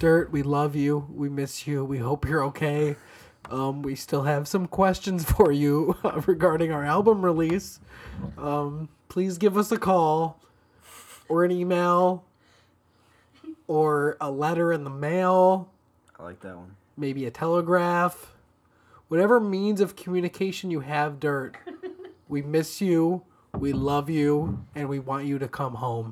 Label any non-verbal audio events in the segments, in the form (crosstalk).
Dirt, we love you. We miss you. We hope you're okay. Um, we still have some questions (laughs) for you regarding our album release. Um, please give us a call or an email or a letter in the mail, I like that one. maybe a telegraph. Whatever means of communication you have, Dirt. We miss you. We love you. And we want you to come home.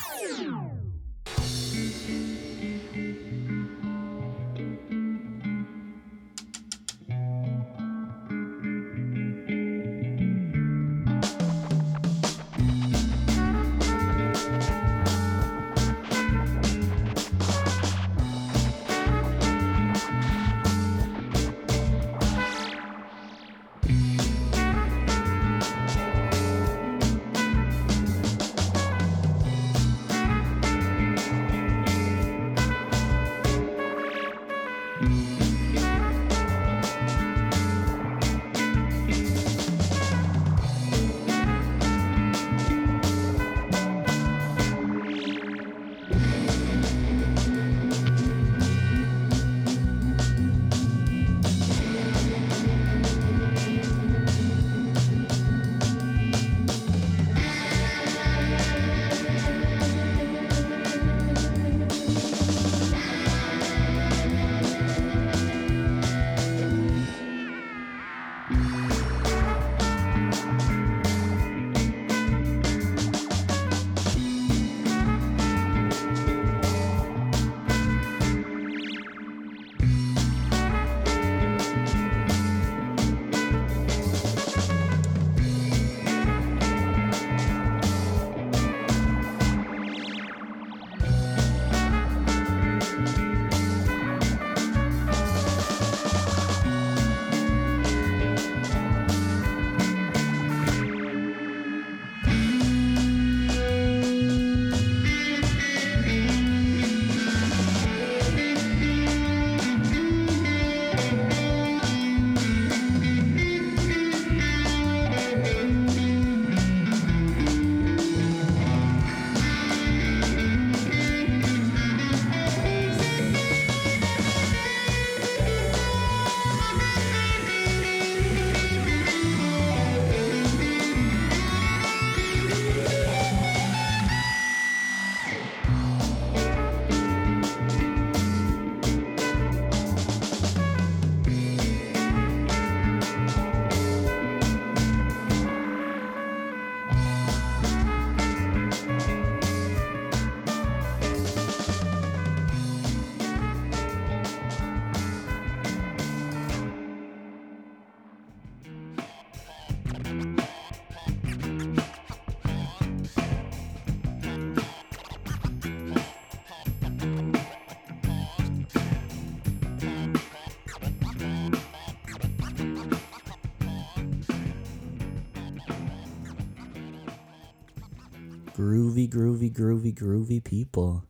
Groovy, groovy, people.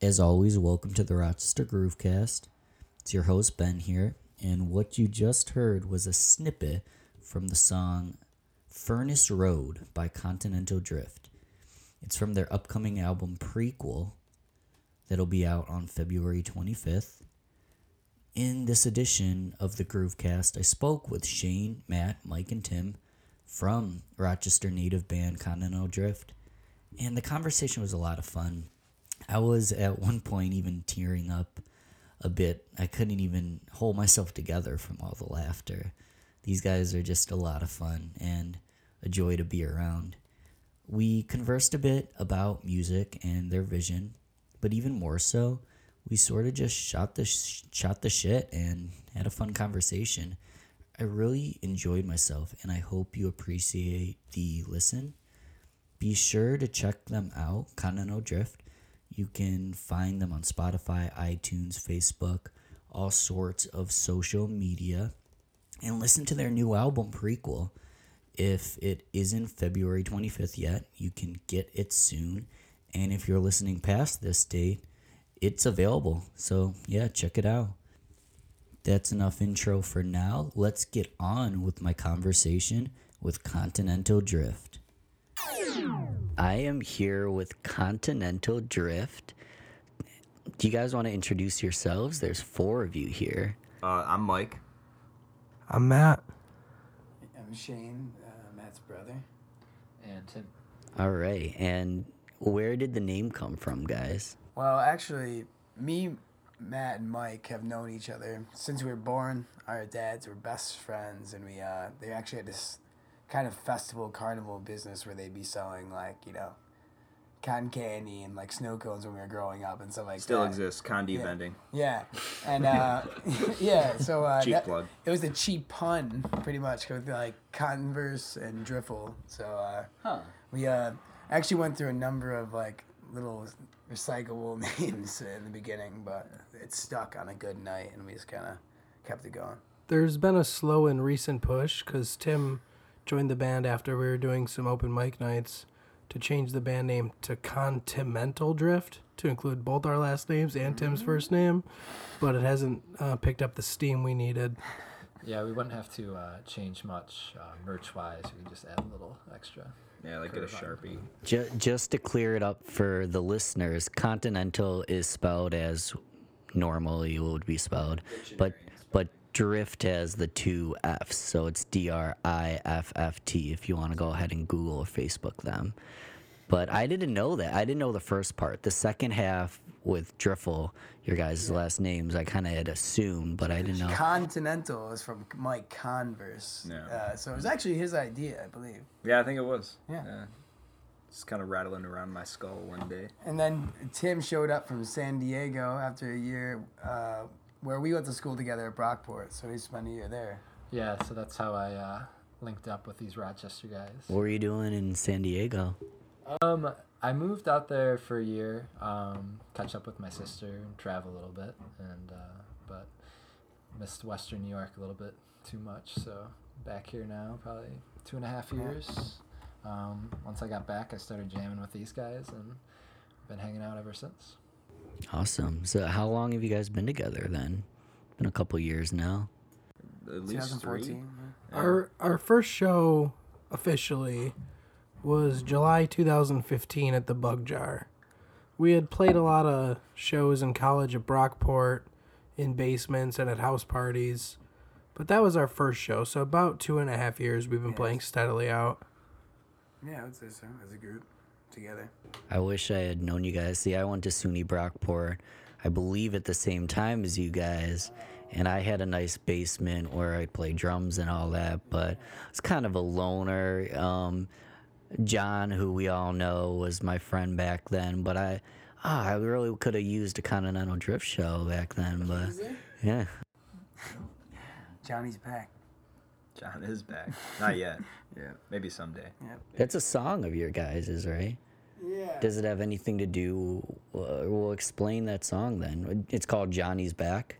As always, welcome to the Rochester Groovecast. It's your host, Ben, here, and what you just heard was a snippet from the song Furnace Road by Continental Drifft. It's from their upcoming album Prequel that'll be out on February 25th. In this edition of the Groovecast, I spoke with Shane, Matt, Mike, and Tim from Rochester native band Continental Drifft, and the conversation was a lot of fun. I was at one point even tearing up a bit. I couldn't even hold myself together from all the laughter. These guys are just a lot of fun and a joy to be around. We conversed a bit about music and their vision, but even more so, we sort of just shot the sh- shot the shit and had a fun conversation. I really enjoyed myself, and I hope you appreciate the listen. Be sure to check them out, Continental Drifft. You can find them on Spotify, iTunes, Facebook, all sorts of social media, and listen to their new album, Prequel. If it isn't February 25th yet, you can get it soon. And if you're listening past this date, it's available. So, yeah, check it out. That's enough intro for now. Let's get on with my conversation with Continental Drifft. I am here with Continental Drifft. do you guys want to introduce yourselves? There's four of you here. Uh, I'm Mike. I'm Matt. I'm Shane, uh, Matt's brother. And Tim. All right. And where did the name come from, guys? Well, actually, me, Matt, and Mike have known each other since we were born. Our dads were best friends, and we uh, they actually had this kind of festival carnival business where they'd be selling like you know cotton candy and like snow cones when we were growing up and stuff like Still that. exists. Condi Yeah. vending. Yeah, and uh, (laughs) (laughs) yeah, so uh, Cheap that- plug. It was a cheap pun, pretty much, with like Converse and Driffle. So uh, Huh. we uh, actually went through a number of like little recyclable (laughs) names in the beginning, but it stuck on a good night, and we just kind of kept it going. There's been a slow and recent push because Tim joined the band after we were doing some open mic nights to change the band name to Continental Drift to include both our last names and Tim's first name, but it hasn't uh, picked up the steam we needed. (laughs) Yeah, we wouldn't have to uh, change much uh, merch wise. We could just add a little extra. Yeah, like get a sharpie. Ju- just to clear it up for the listeners, Continental is spelled as normally it would be spelled, but but drift has the two F's, so it's D R I F F T. If you want to go ahead and Google or Facebook them, but I didn't know that. I didn't know the first part. The second half with Driffle, your guys' last names, I kind of had assumed, but I didn't know. Continental is from Mike Converse. Yeah. Uh, so it was actually his idea, I believe. Yeah, I think it was. Yeah. Just kind of rattling around my skull one day. And then Tim showed up from San Diego after a year uh, where we went to school together at Brockport. So he spent a year there. Yeah, so that's how I uh, linked up with these Rochester guys. What were you doing in San Diego? Um, I moved out there for a year, um, catch up with my sister, and travel a little bit, and uh, but missed Western New York a little bit too much. So back here now, probably two and a half years. Um, once I got back, I started jamming with these guys, and been hanging out ever since. Awesome. So, how long have you guys been together then? Been a couple years now. At least three. 2014. Our our first show officially was July 2015 at the Bug Jar. We had played a lot of shows in college at Brockport, in basements and at house parties, but that was our first show. So about two and a half years we've been playing steadily out. Yeah, I would say so, as a group together. I wish I had known you guys. See, I went to SUNY Brockport, I believe at the same time as you guys, and I had a nice basement where I played drums and all that, but I was kind of a loner. Um, John, who we all know, was my friend back then, but I, ah, I really could have used a Continental Drifft show back then, but yeah. Johnny's back. John is back. Not (laughs) yet. Yeah, maybe someday. Yeah. That's a song of your guys's, right? Yeah. Does it have anything to do? Uh, we'll explain that song then. It's called Johnny's Back.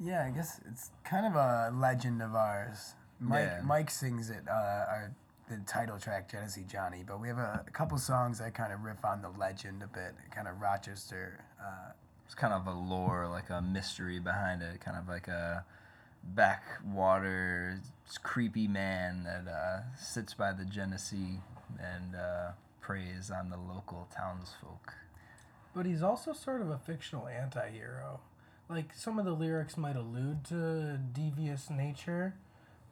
Yeah, I guess it's kind of a legend of ours. Mike Yeah. Mike sings it, uh, our the title track Genesee Johnny, but we have a, a couple songs that kind of riff on the legend a bit, kind of Rochester. Uh, It's kind of a lore, like a mystery behind it, kind of like a backwater creepy man that uh, sits by the Genesee and uh, preys on the local townsfolk. But he's also sort of a fictional anti-hero. Like some of the lyrics might allude to devious nature,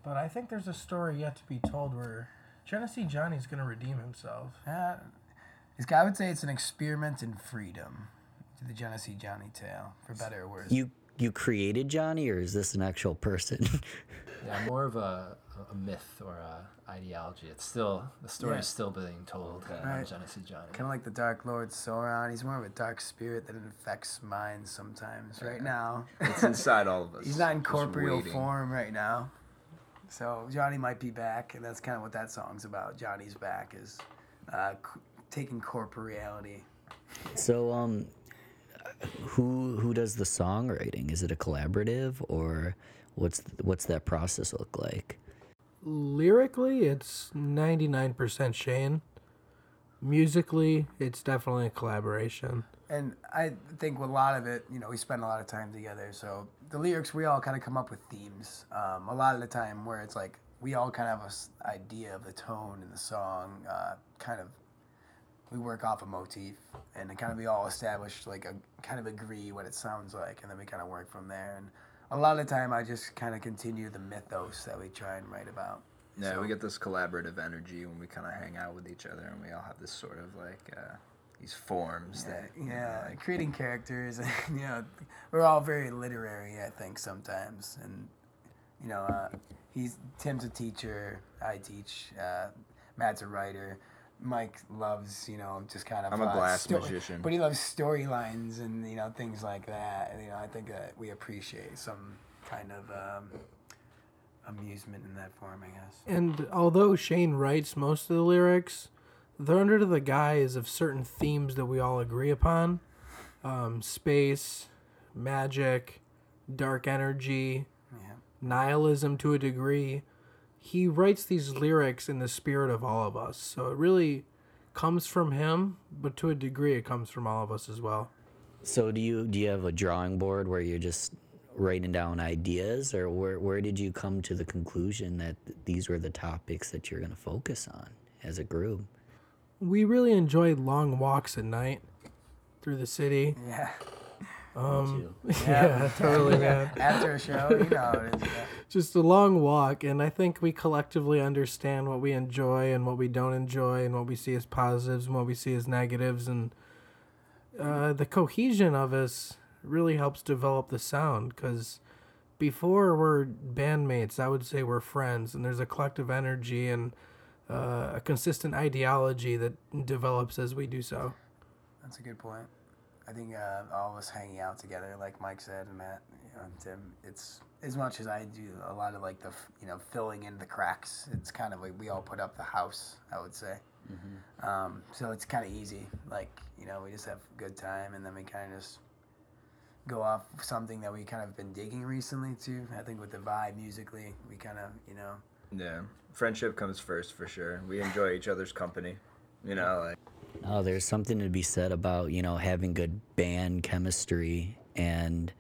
but I think there's a story yet to be told where Genesee Johnny's going to redeem himself. uh, this guy I would say it's an experiment in freedom, the Genesee Johnny tale, for better or worse. You you created Johnny, or is this an actual person? (laughs) Yeah, more of a, a myth or a ideology. It's still the story Yeah. is still being told on Right. Genesee Johnny. Kind of like the Dark Lord Sauron. He's more of a dark spirit that infects minds sometimes. Right now, It's inside all of (laughs) us. he's not in corporeal form right now. So Johnny might be back, and that's kind of what that song's about. Johnny's back is uh, c- taking corporeality. so um, who who does the songwriting? Is it a collaborative, or what's what's that process look like? Lyrically, it's 99% Shane. Musically, it's definitely a collaboration. And I think with a lot of it, you know, we spend a lot of time together. So the lyrics, we all kind of come up with themes. Um, a lot of the time, where it's like we all kind of have an idea of the tone in the song. Uh, kind of, we work off a motif, and it kind of we all establish like a kind of agree what it sounds like, and then we kind of work from there. And a lot of the time, I just kind of continue the mythos that we try and write about. Yeah, So- we get this collaborative energy when we kind of hang out with each other, and we all have this sort of like uh, these forms Yeah, that you know, yeah, like- creating characters. (laughs) you know, we're all very literary, I think, sometimes. And you know, uh, he's Tim's a teacher. I teach. Uh, Matt's a writer. Mike loves, you know, just kind of. I'm a uh, glass sto- magician. But he loves storylines and you know things like that. And, you know, I think that we appreciate some kind of um, amusement in that form, I guess. And although Shane writes most of the lyrics, they're under the guise of certain themes that we all agree upon um, space, magic, dark energy, Yeah. nihilism to a degree. He writes these lyrics in the spirit of all of us. So it really comes from him, but to a degree, it comes from all of us as well. So do you do you have a drawing board where you're just writing down ideas, or where where did you come to the conclusion that these were the topics that you're going to focus on as a group? We really enjoy long walks at night through the city. Yeah. Um, (laughs) too. yeah, totally, (laughs) man. After a show, you know it is. Yeah. Just a long walk and i think we collectively understand what we enjoy and what we don't enjoy and what we see as positives and what we see as negatives and uh, the cohesion of us really helps develop the sound because before we're bandmates i would say we're friends and there's a collective energy and uh, a consistent ideology that develops as we do so That's a good point. I think uh, all of us hanging out together, like Mike said, and Matt, you know, and Tim. It's as much as I do a lot of like the you know filling in the cracks. It's kind of like we all put up the house. I would say. Um, so it's kind of easy. Like you know, we just have a good time, and then we kind of just go off something that we kind of been digging recently too. I think with the vibe musically, we kind of you know yeah, friendship comes first for sure. We enjoy each other's company. You know, like Oh, there's something to be said about, you know, having good band chemistry and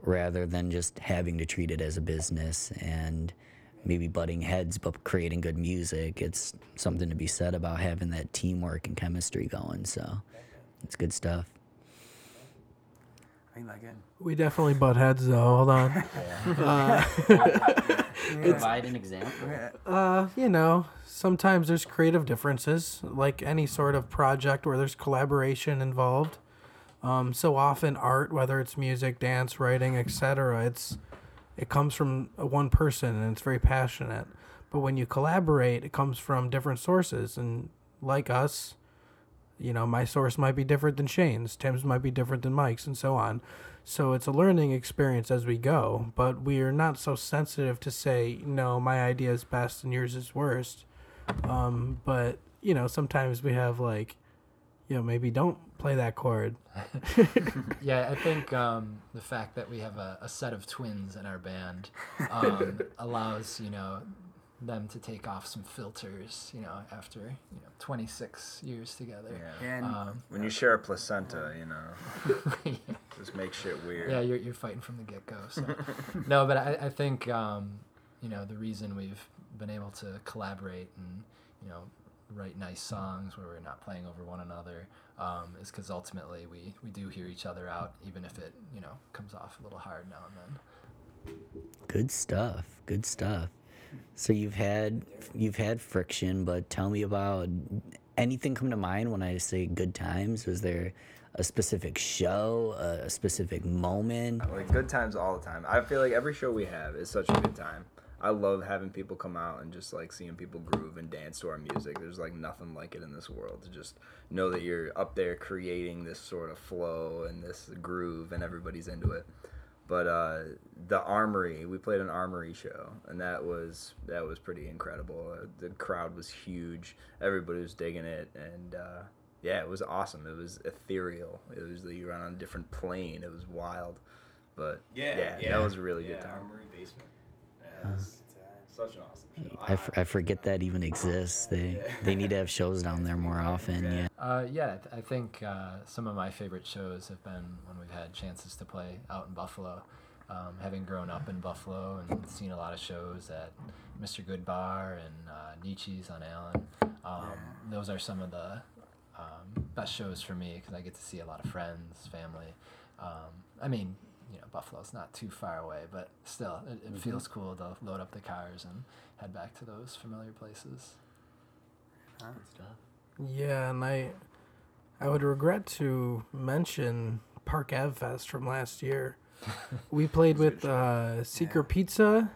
rather than just having to treat it as a business and maybe butting heads but creating good music. It's something to be said about having that teamwork and chemistry going. So it's good stuff. I think like it. we definitely butt heads though hold on (laughs) uh, (laughs) Provide an example. Uh, you know, sometimes there's creative differences, like any sort of project where there's collaboration involved. Um, so often art, whether it's music, dance, writing, etc., it's it comes from one person and it's very passionate. But when you collaborate, it comes from different sources, and like us, you know, my source might be different than Shane's, Tim's might be different than Mike's, and so on. So it's a learning experience as we go, but we are not so sensitive to say, no, my idea is best and yours is worst. Um, but, you know, sometimes we have like, you know, maybe don't play that chord. (laughs) Yeah, I think um, the fact that we have a, a set of twins in our band um, (laughs) allows you know them to take off some filters. You know, after you know 26 years together. yeah. And Um, when you share a placenta, you know, (laughs) just make shit weird. yeah, you're, you're fighting from the get go. So. no, but I, I think um, you know the reason we've been able to collaborate and you know write nice songs where we're not playing over one another um, is because ultimately we, we do hear each other out, even if it you know comes off a little hard now and then. Good stuff. Good stuff. So you've had you've had friction, but tell me about anything come to mind when I say good times? Was there a specific show, a specific moment? Like good times all the time. I feel like every show we have is such a good time. I love having people come out and just like seeing people groove and dance to our music. There's like nothing like it in this world to just know that you're up there creating this sort of flow and this groove and everybody's into it. But uh, the Armory, we played an Armory show and that was that was pretty incredible. Uh, the crowd was huge. Everybody was digging it and uh, yeah, it was awesome. It was ethereal. It was like you were on a different plane. It was wild. But yeah, yeah, yeah. that was a really good time. Armory basement. Yeah, that's such an awesome show. I, f- I forget that even exists. They they need to have shows down there more often. Yeah. Uh, yeah, I th- I think uh, some of my favorite shows have been when we've had chances to play out in Buffalo. Um, having grown up in Buffalo and seen a lot of shows at Mr. Goodbar and uh, Nietzsche's on Allen, um, those are some of the um, best shows for me because I get to see a lot of friends, family, Um, I mean, you know, Buffalo's not too far away, but still, it, it feels cool to load up the cars and head back to those familiar places. Yeah, and I I would regret to mention Park Ave Fest from last year. (laughs) we played with uh, Secret Pizza,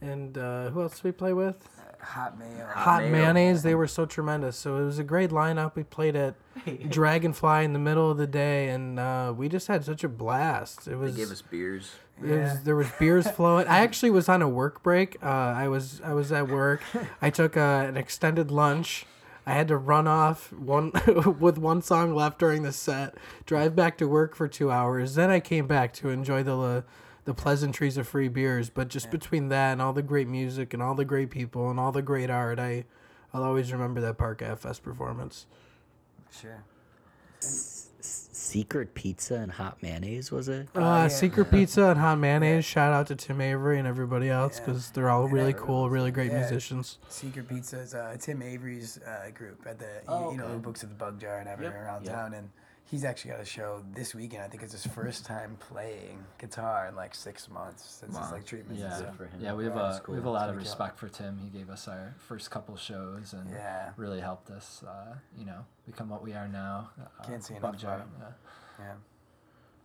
and uh, who else did we play with? Hot mayo. Hot Mayo. Mayonnaise. They were so tremendous. So it was a great lineup. We played at (laughs) Dragonfly in the middle of the day, and uh, we just had such a blast. It They was. gave us beers. Yeah. was, there was beers (laughs) flowing. I actually was on a work break. Uh, I was I was at work. I took uh, an extended lunch. I had to run off one (laughs) with one song left during the set. Drive back to work for two hours. Then I came back to enjoy the uh, the pleasantries of free beers. But just between that and all the great music and all the great people and all the great art, I I'll always remember that Park Ave Fest performance. Sure. Secret pizza and hot mayonnaise was it? Uh, yeah. Secret Pizza and Hot (laughs) Mayonnaise. Shout out to Tim Avery and everybody else Yeah. because they're all really cool, really great Yeah. musicians. Secret Pizza is uh, Tim Avery's uh, group at the Oh, you know okay. who books at the Bug Jar and everything Yep, around yep. town, and he's actually got a show this weekend. I think it's his first time playing guitar in like six months since his like treatment. Yeah, and stuff. for him. yeah, we have Yeah, a that's we have a lot of respect for Tim. He gave us our first couple shows and Yeah. really helped us, uh, you know, become what we are now. Uh, Can't say Bug enough Jar, about him. yeah. Yeah.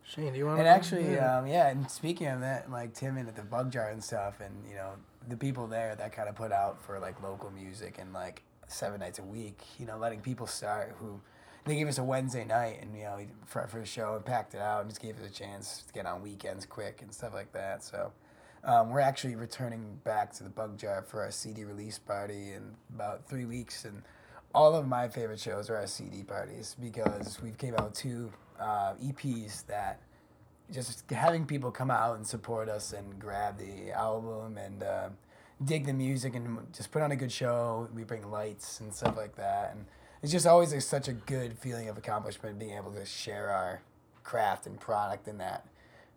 Shane, do you want to And actually, um, yeah. And speaking of that, like Tim and at the Bug Jar and stuff, and you know the people there that kind of put out for like local music and like seven nights a week. You know, letting people start who they gave us a Wednesday night and you know for for a show and packed it out and just gave us a chance to get on weekends quick and stuff like that. So. Um, we're actually returning back to the Bug Jar for our CD release party in about three weeks, and all of my favorite shows are our CD parties because we've came out with two uh, EPs that just having people come out and support us and grab the album and uh, dig the music and just put on a good show. We bring lights and stuff like that, and it's just always a, such a good feeling of accomplishment being able to share our craft and product in that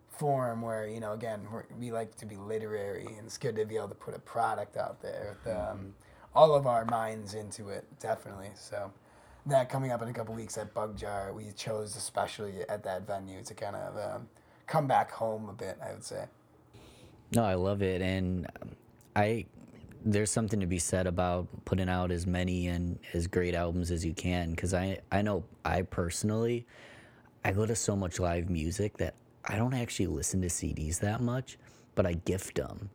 form where you know again we're, we like to be literary and it's good to be able to put a product out there with um, all of our minds into it definitely. So that coming up in a couple weeks at bug jar we chose especially at that venue to kind of um, come back home a bit i would say. No, I love it, and I there's something to be said about putting out as many and as great albums as you can. Because I I know I personally, I go to so much live music that I don't actually listen to CDs that much, but I gift them.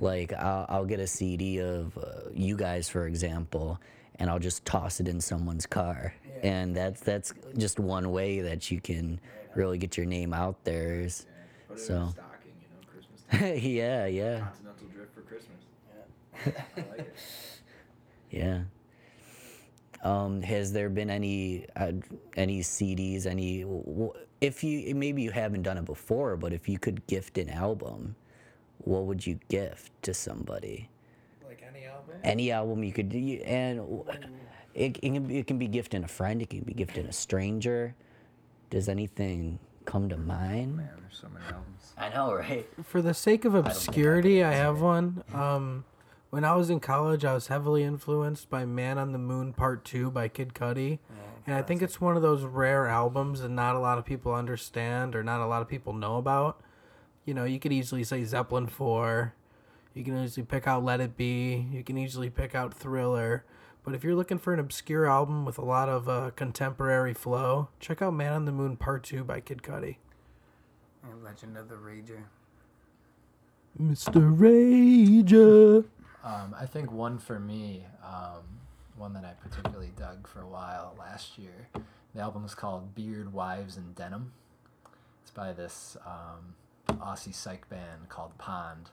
Like I'll, I'll get a CD of uh, you guys, for example, and I'll just toss it in someone's car, and that's that's just one way that you can really get your name out there. Is, Put it in So. stocking, you know, Christmas time. (laughs) yeah, yeah. Continental Drifft for Christmas. Yeah. I like. (laughs) Yeah. Um, has there been any uh, any CDs? Any if you maybe you haven't done it before, but if you could gift an album, what would you gift to somebody? like any album? Any album you could, you- and it, it can be, it can be gifting a friend. It can be gifting a stranger. Does anything come to mind? Man, there's so many albums. I know, right? For the sake of think I obscurity, I have one. Um, when I was in college, I was heavily influenced by "Man on the Moon" Part Two by Kid Cudi, and I think it's one of those rare albums that not a lot of people understand or not a lot of people know about. You know, you could easily say Zeppelin Four, you can easily pick out Let It Be, you can easily pick out Thriller. But if you're looking for an obscure album with a lot of uh, contemporary flow, check out "Man on the Moon" Part Two by Kid Cudi. And Legend of the rager Mr. Rager. Um, I think one for me, um, one that I particularly dug for a while last year. The album is called Beard, Wives, and Denim. It's by this um, Aussie psych band called Pond,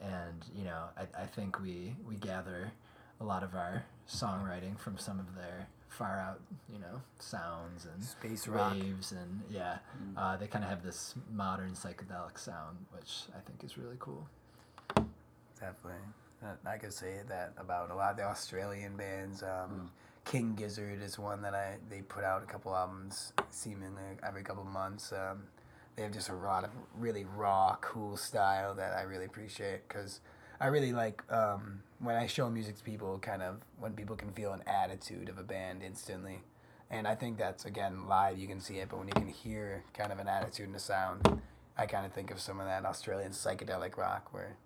and you know I, I think we we gather a lot of our songwriting from some of their far out you know sounds and Space rock. waves and yeah uh, they kind of have this modern psychedelic sound which I think is really cool. Definitely. I could say that about a lot of the Australian bands. Um, King Gizzard is one that I they put out a couple albums seemingly every couple months. Um, they have just a lot of really raw, cool style that I really appreciate because I really like um, when I show music to people. Kind of when people can feel an attitude of a band instantly, And I think that's again live. You can see it, but when you can hear kind of an attitude and a sound, I kind of think of some of that Australian psychedelic rock where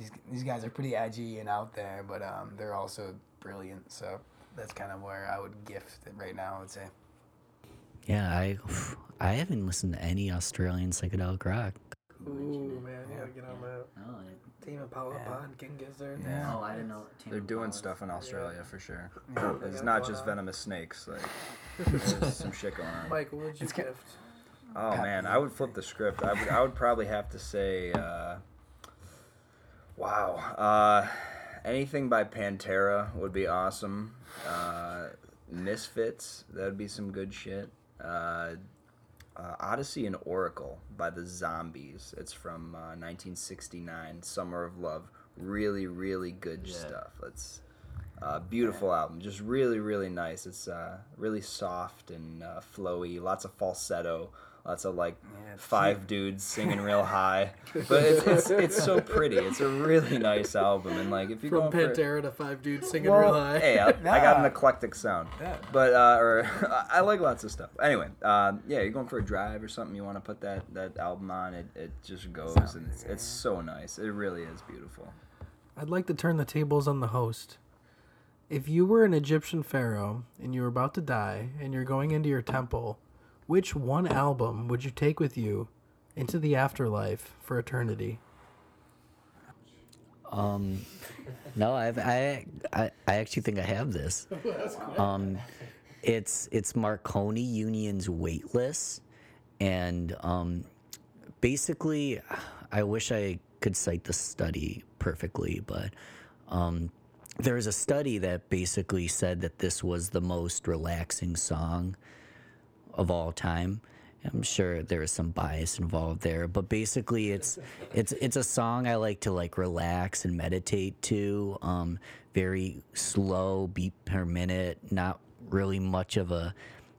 these these guys are pretty edgy and out there, but um, they're also brilliant. So that's kind of where I would gift it right now. I would say. Yeah, I (sighs) I haven't listened to any Australian psychedelic rock. Ooh, man, you gotta get on that. Oh, Tame Impala Yeah. Pond, King Gizzard. Yeah. oh I didn't know. They're doing stuff in Australia for sure. Yeah. (coughs) It's not just on. venomous snakes. Like (laughs) there's some shit going on. Mike, what would you It's ca- gift? Oh man, I would flip the script. I would I would probably have to say uh, wow. Uh, anything by Pantera would be awesome. Uh, Misfits, that'd be some good shit. Uh, uh, Odessey and Oracle by the Zombies. It's from uh, 1969, Summer of Love. Really, really good stuff. It's uh, beautiful album, just really, really nice. It's uh, really soft and uh, flowy. Lots of falsetto. Lots of like Yeah, it's five dudes singing real (laughs) high, but it's, it's it's so pretty. It's a really nice album, and like if you From go for Pantera to Five Dudes Singing well, Real High. Hey, I, I got an eclectic sound. Yeah. But uh, or (laughs) I I like lots of stuff. Anyway, um, yeah, you're going for a drive or something. You want to put that that album on. It it just goes and it's, it's so nice. It really is beautiful. I'd like to turn the tables on the host. If you were an Egyptian pharaoh and you were about to die and you're going into your temple, which one album would you take with you into the afterlife for eternity? Um, no, I've, I, I, I actually think I have this. (laughs) Um, it's it's Marconi Union's Weightless, and um, basically, I wish I could cite the study perfectly, but um, there was a study that basically said that this was the most relaxing song of all time. I'm sure there is some bias involved there, but basically it's it's it's a song I like to like relax and meditate to. Um, very slow beat per minute, not really much of a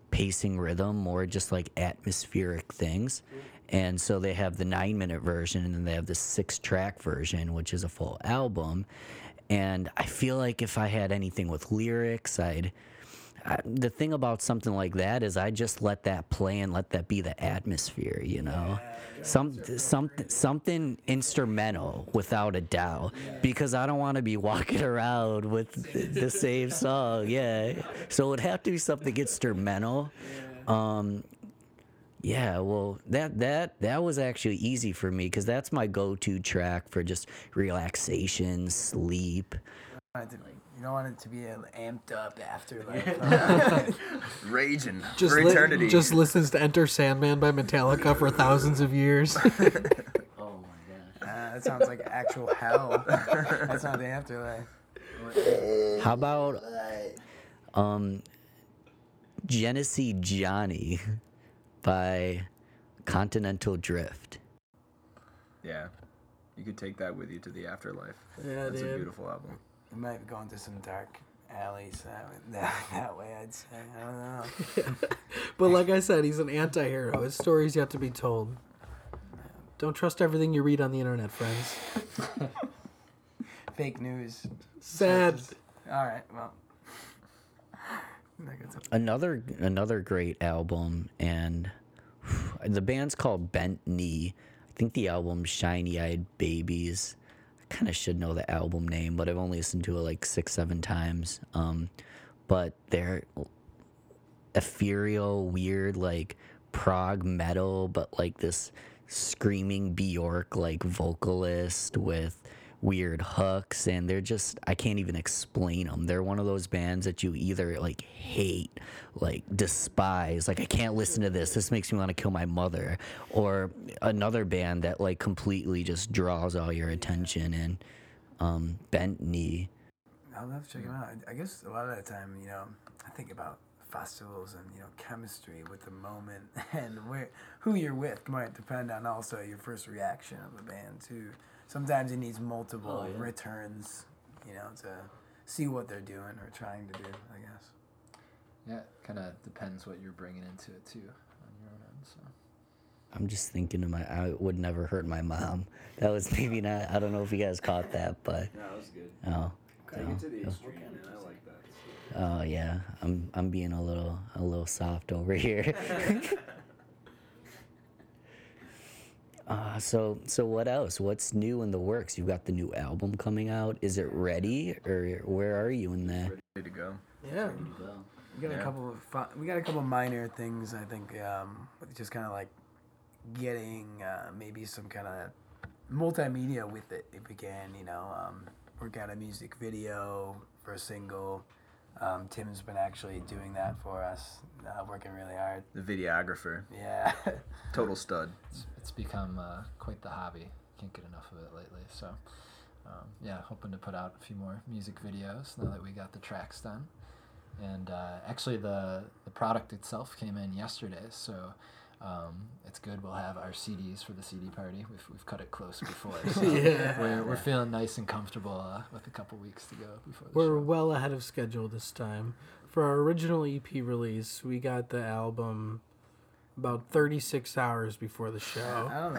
pacing rhythm, more just like atmospheric things. And so they have the nine minute version and then they have the six track version, which is a full album. And I feel like if I had anything with lyrics, I'd I, the thing about something like that is I just let that play and let that be the atmosphere, you know. Some something something instrumental without a doubt because I don't want to be walking (laughs) around with the, same song. Yeah. So it would have to be something instrumental. Um yeah, well, that that that was actually easy for me because that's my go-to track for just relaxation, sleep. Want it to- You don't want it to be an amped up afterlife. (laughs) Raging Just for li- eternity. just listens to Enter Sandman by Metallica for thousands of years. (laughs) (laughs) Oh my god. Uh, that sounds like actual hell. That's not the afterlife. How about um Genesee Johnny by Continental Drifft? yeah, you could take that with you to the afterlife. Yeah, That's a dude. beautiful album. You might be going to some dark alleys that, uh, (laughs) that, that way, I'd say. I don't know. (laughs) but like I said, he's an anti-hero. His story's yet to be told. Don't trust everything you read on the internet, friends. (laughs) Fake news. Sad. All right, well. Another another great album and (sighs) the band's called Bent Knee. I think the album's Shiny Eyed Babies. Kind of should know the album name, but I've only listened to it like six, seven times. Um, but they're ethereal, weird, like prog metal, but like this screaming Bjork like vocalist with weird hooks, and they're just I can't even explain them. They're one of those bands that you either like hate, like despise, like I can't listen to this. This makes me want to kill my mother, or another band that like completely just draws all your attention and um, bent knee. I'll have to check them out. I- guess a lot of the time, you know, I think about festivals and you know chemistry with the moment (laughs) and where who you're with might depend on also your first reaction of the band too. Sometimes it needs multiple Oh, yeah. returns, you know, to see what they're doing or trying to do. I guess. Yeah, kind of depends what you're bringing into it too on your own end. So I'm just thinking to my I would never hurt my mom. That was maybe not. I don't know if you guys caught that, but No, that was good. oh, Take it to the extreme, man. I like that. Oh yeah, I'm I'm being a little a little soft over here. (laughs) (laughs) uh, so so what else? What's new in the works? You've got the new album coming out. Is it ready, or where are you in that? Ready to go. Yeah. We got Yeah. a couple of fun, we got a couple minor things I think um, just kind of like getting uh, maybe some kind of multimedia with it if we can you know um, work out a music video for a single. Um, Tim's been actually doing that for us, uh, working really hard. The videographer, Yeah, (laughs) total stud. It's, it's become uh, quite the hobby. Can't get enough of it lately. So, um, yeah, hoping to put out a few more music videos now that we got the tracks done. And uh, actually, the the product itself came in yesterday, so um, it's good. We'll have our CDs for the CD party. We've, we've cut it close before, (laughs) so Yeah. we're, we're feeling nice and comfortable uh, with a couple weeks to go before the We're show. well ahead of schedule this time. For our original EP release, we got the album about 36 hours before the I show. don't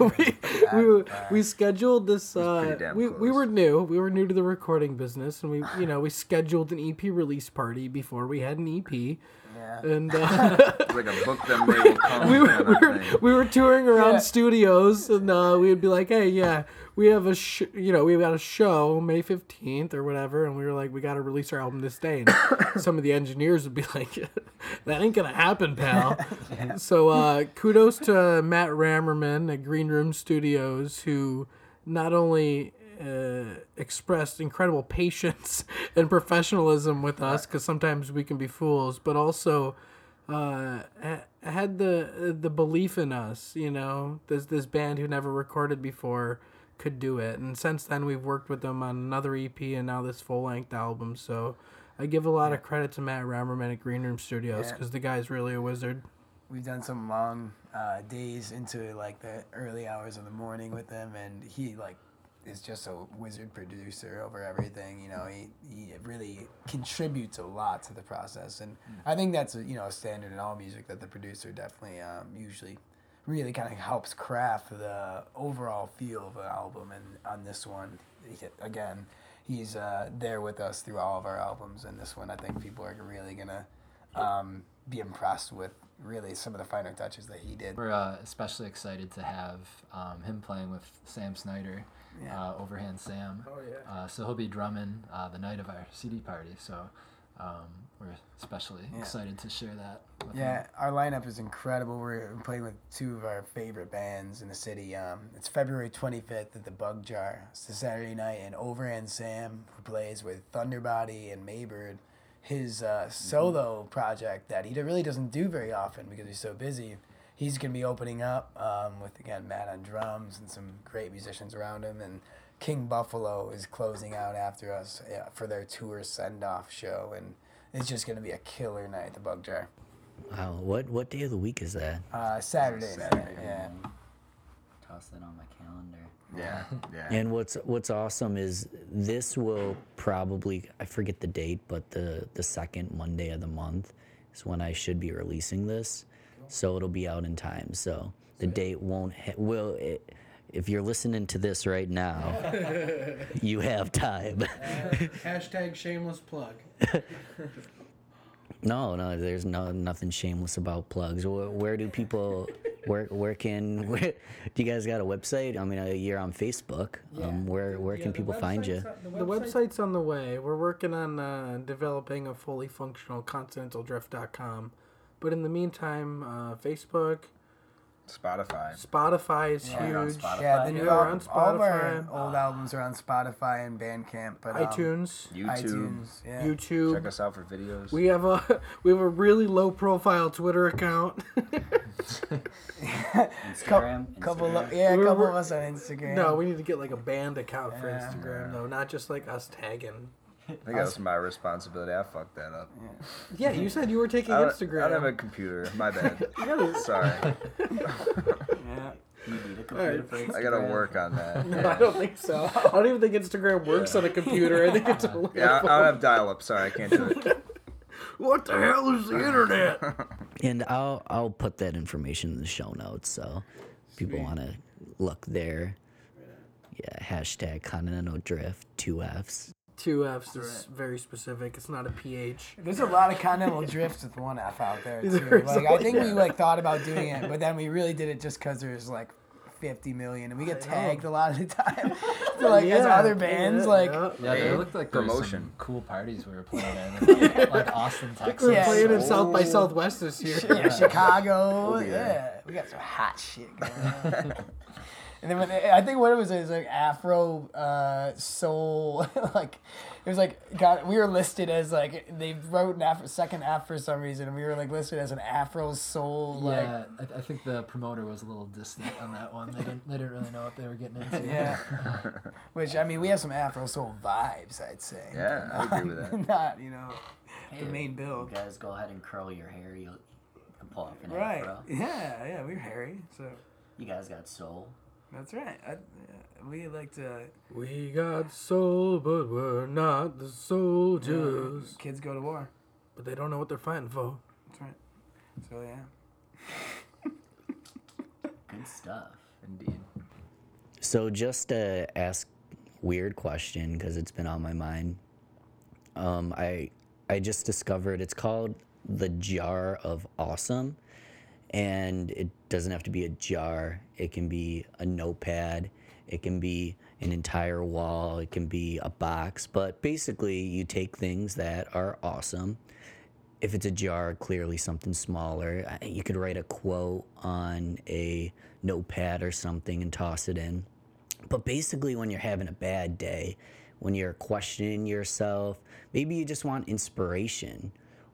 know. (laughs) we, (laughs) we, we scheduled this uh, damn we, we were new we were new to the recording business and we you know we scheduled an ep release party before we had an ep yeah. and uh, (laughs) It's like a book them they will come we were, kind we of were, thing. we were touring around Yeah. studios and uh, we'd be like hey yeah we have a sh- you know we got a show may 15th or whatever and we were like we got to release our album this day and (coughs) some of the engineers would be like (laughs) that ain't gonna happen pal (laughs) so uh, kudos to matt rammerman at green room studios who not only uh, expressed incredible patience (laughs) and professionalism with us because sometimes we can be fools but also uh, ha- had the the belief in us. You know, this this band who never recorded before could do it, and since then we've worked with them on another EP and now this full length album. So I give a lot of credit to Matt Rammerman at Green Room Studios Yeah. because the guy's really a wizard. we've done some long uh, days into like the early hours of the morning with him, and he like is just a wizard producer over everything. You know, he he really contributes a lot to the process, and I think that's a, you know a standard in all music that the producer definitely um, usually really kind of helps craft the overall feel of an album. And on this one, again, he's uh, there with us through all of our albums, and this one I think people are really gonna um, be impressed with really some of the finer touches that he did. We're uh, especially excited to have um, him playing with Sam Snyder, Yeah. uh, Overhand Sam. Oh yeah. Uh, so he'll be drumming uh, the night of our CD party. So um, we're especially Yeah. excited to share that. With Yeah, him. our lineup is incredible. We're playing with two of our favorite bands in the city. Um, it's February 25th at the Bug Jar. It's a Saturday night, and Overhand Sam, who plays with Thunderbody and Maybird, his uh, solo project that he really doesn't do very often because he's so busy. He's going to be opening up um, with, again, Matt on drums and some great musicians around him. And King Buffalo is closing out after us yeah, for their tour send off show. And it's just going to be a killer night at the Bug Jar. Wow, what what day of the week is that? Uh, Saturday. Saturday. Yeah. Toss that on my calendar. Yeah, (laughs) yeah. And what's what's awesome is this will probably I forget the date, but the the second Monday of the month is when I should be releasing this, so it'll be out in time. So the date won't ha- will it, if you're listening to this right now, (laughs) you have time. Hashtag shameless plug. (laughs) No, no, there's no nothing shameless about plugs. Where, where do people, where where can, where, do you guys got a website? I mean, uh, you're on Facebook. Um, where where can people find you? The website's on the way. We're working on uh, developing a fully functional continentaldrifft.com. But in the meantime, uh, Facebook, Spotify. Spotify is Yeah, we're on huge. Spotify. Yeah, the Yeah, new we're album, on all of our Spotify. old albums are on Spotify and Bandcamp, but um, iTunes, YouTube. iTunes, yeah. YouTube. Check us out for videos. We have a (laughs) we have a really low profile Twitter account. (laughs) (laughs) Instagram. couple, Instagram. of, yeah, a We're- couple we're- of us on Instagram. no, we need to get like a band account for Yeah. Instagram though, not just like us tagging. I think that was my responsibility. I fucked that up. Yeah, you said you were taking I don't, Instagram. I don't have a computer. My (laughs) bad. Sorry. (laughs) Yeah. You need a computer Alright. for Instagram. I gotta work on that. (laughs) No, I don't think so. I don't even think Instagram works on a computer. I think it's only Yeah, I, on don't have dial-up. Sorry, I can't do it. What the hell is the internet? And I'll I'll put that information in the show notes so people want to look there. Yeah, hashtag Continental Drifft two Fs. Two F's is very specific. It's not a PH. There's a lot of continental drifts with one F out there (laughs) too. There is Like a I think we like thought about doing it, but then we really did it just because there's like 50 million, and we get tagged a lot of the time. (laughs) so like as other bands, yeah, like yeah. they looked like promotion. some cool parties we were playing in, (laughs) like, like Austin, Texas. We're Yeah. playing in South by Oh. Southwest this year. yeah, Chicago. Oh, we'll yeah, we got some hot shit going on. And then when I think what it was, it was like Afro uh, soul, (laughs) like it was like got we were listed as like they wrote an Afro, second F for some reason, and we were like listed as an Afro soul. Like, Yeah, I, I think the promoter was a little distant on that one. They didn't, they didn't really know what they were getting into. Yeah. (laughs) Which I mean, we have some Afro soul vibes, I'd say. Yeah, I agree with that. (laughs) Not you know Hey, the main bill. You build. guys go ahead and curl your hair. You'll you can pull off an Right. afro. Yeah, yeah, we're hairy, so You guys got soul. That's right. I, yeah, we like to. We got soul, but we're not the soldiers. Kids go to war. But they don't know what they're fighting for. That's right. So yeah. (laughs) Good stuff. Indeed. So just to ask weird question because it's been on my mind. Um, I I just discovered it's called the jar of awesome, and it doesn't have to be a jar. It can be a notepad. It can be an entire wall. It can be a box. But basically, you take things that are awesome. If it's a jar, clearly something smaller. You could write a quote on a notepad or something and toss it in. But basically, when you're having a bad day, when you're questioning yourself, maybe you just want inspiration.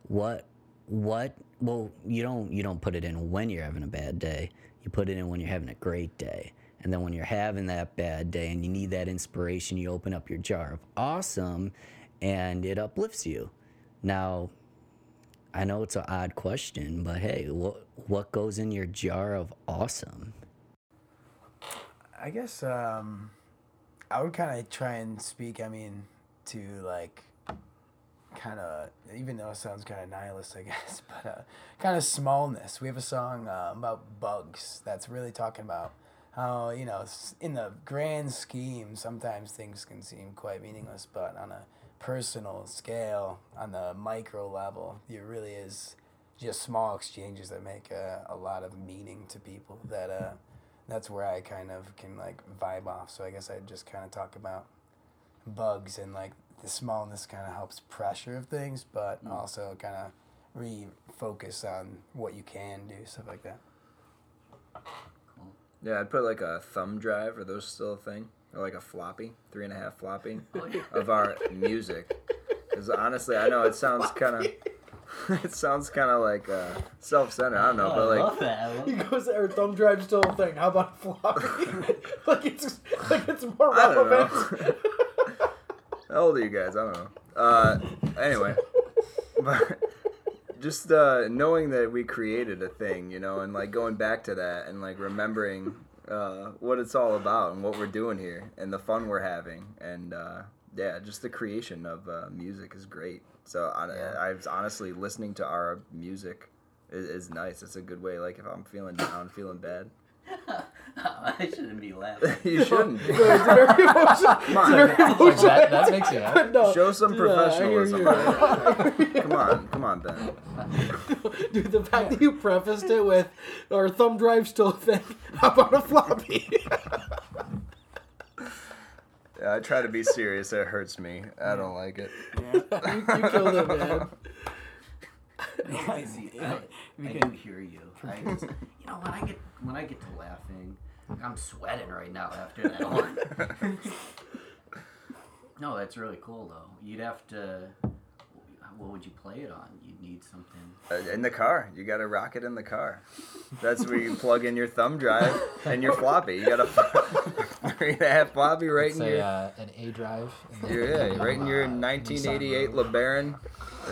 What, what? Well, you don't you don't put it in when you're having a bad day. You put it in when you're having a great day. And then when you're having that bad day and you need that inspiration, you open up your jar of awesome, and it uplifts you. Now, I know it's an odd question, but hey, what what goes in your jar of awesome? I guess um, I would kind of try and speak. I mean, to like kind of even though it sounds kind of nihilist, I (laughs) guess, but uh, kind of smallness. We have a song uh, about bugs that's really talking about how you know in the grand scheme sometimes things can seem quite meaningless, but on a personal scale, on the micro level, it really is just small exchanges that make a, a lot of meaning to people that uh that's where I kind of can like vibe off. So I guess I'd just kind of talk about bugs and like the smallness kind of helps pressure of things, but also kind of refocus on what you can do, stuff like that. Yeah, I'd put like a thumb drive. Are those still a thing? Or like a floppy, three and a half floppy (laughs) of our music. Because honestly, I know it sounds (laughs) kind of, (laughs) it sounds kind of like uh, self-centered. I don't know, but like, that. I love He goes there, thumb drive still a thing. How about floppy? like it's like it's more I don't relevant. How old are you guys? I don't know. Uh, anyway, (laughs) but just uh, knowing that we created a thing, you know, and like going back to that and like remembering uh, what it's all about and what we're doing here and the fun we're having and uh, yeah, just the creation of uh, music is great. So I, I was honestly listening to our music is, is nice. It's a good way. Like if I'm feeling down, feeling bad, (laughs) I shouldn't be laughing. (laughs) you shouldn't. (laughs) it's very emotional. Come on. Like, that, that makes you happy. No, Show some yeah, I hear professionalism. you. come on, come on, Ben. Dude, the fact that you prefaced it with our thumb drive still a thing. How about a floppy? Yeah, I try to be serious. It hurts me. I don't like it. you, you killed it, man. I, see, I, We I can- do hear you. (laughs) I just, you know, when I get when I get to laughing, I'm sweating right now after that (laughs) one. no, that's really cool though. You'd have to. What would you play it on? You'd need something. Uh, In the car, you got to rock it in the car. That's where you plug in your thumb drive and your floppy. You got a three and a half floppy right in Say your, uh, an A drive. and your yeah, right in your uh, 1988 Rogue. LeBaron.